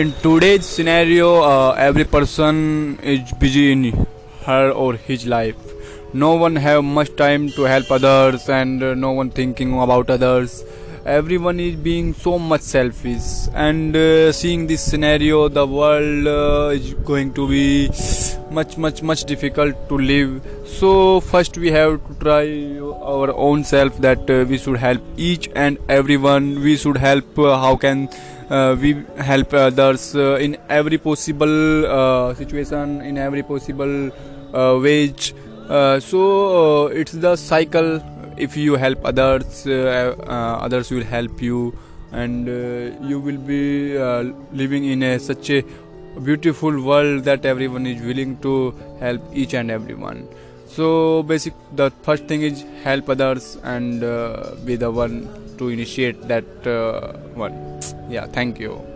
in today's scenario uh, every person is busy in her or his life. No one have much time to help others and uh, no one thinking about others. Everyone is being so much selfish. And uh, seeing this scenario the world uh, is going to be much much much difficult to live. So first we have to try our own self that uh, we should help each and everyone. We should help uh, how can uh, we help others uh, in every possible uh, situation in every possible uh, wage. So it's the cycle. If you help others others will help you and you will be living in a such a beautiful world that everyone is willing to help each and everyone. So basic the first thing is help others and uh, be the one to initiate that uh, one. Yeah thank you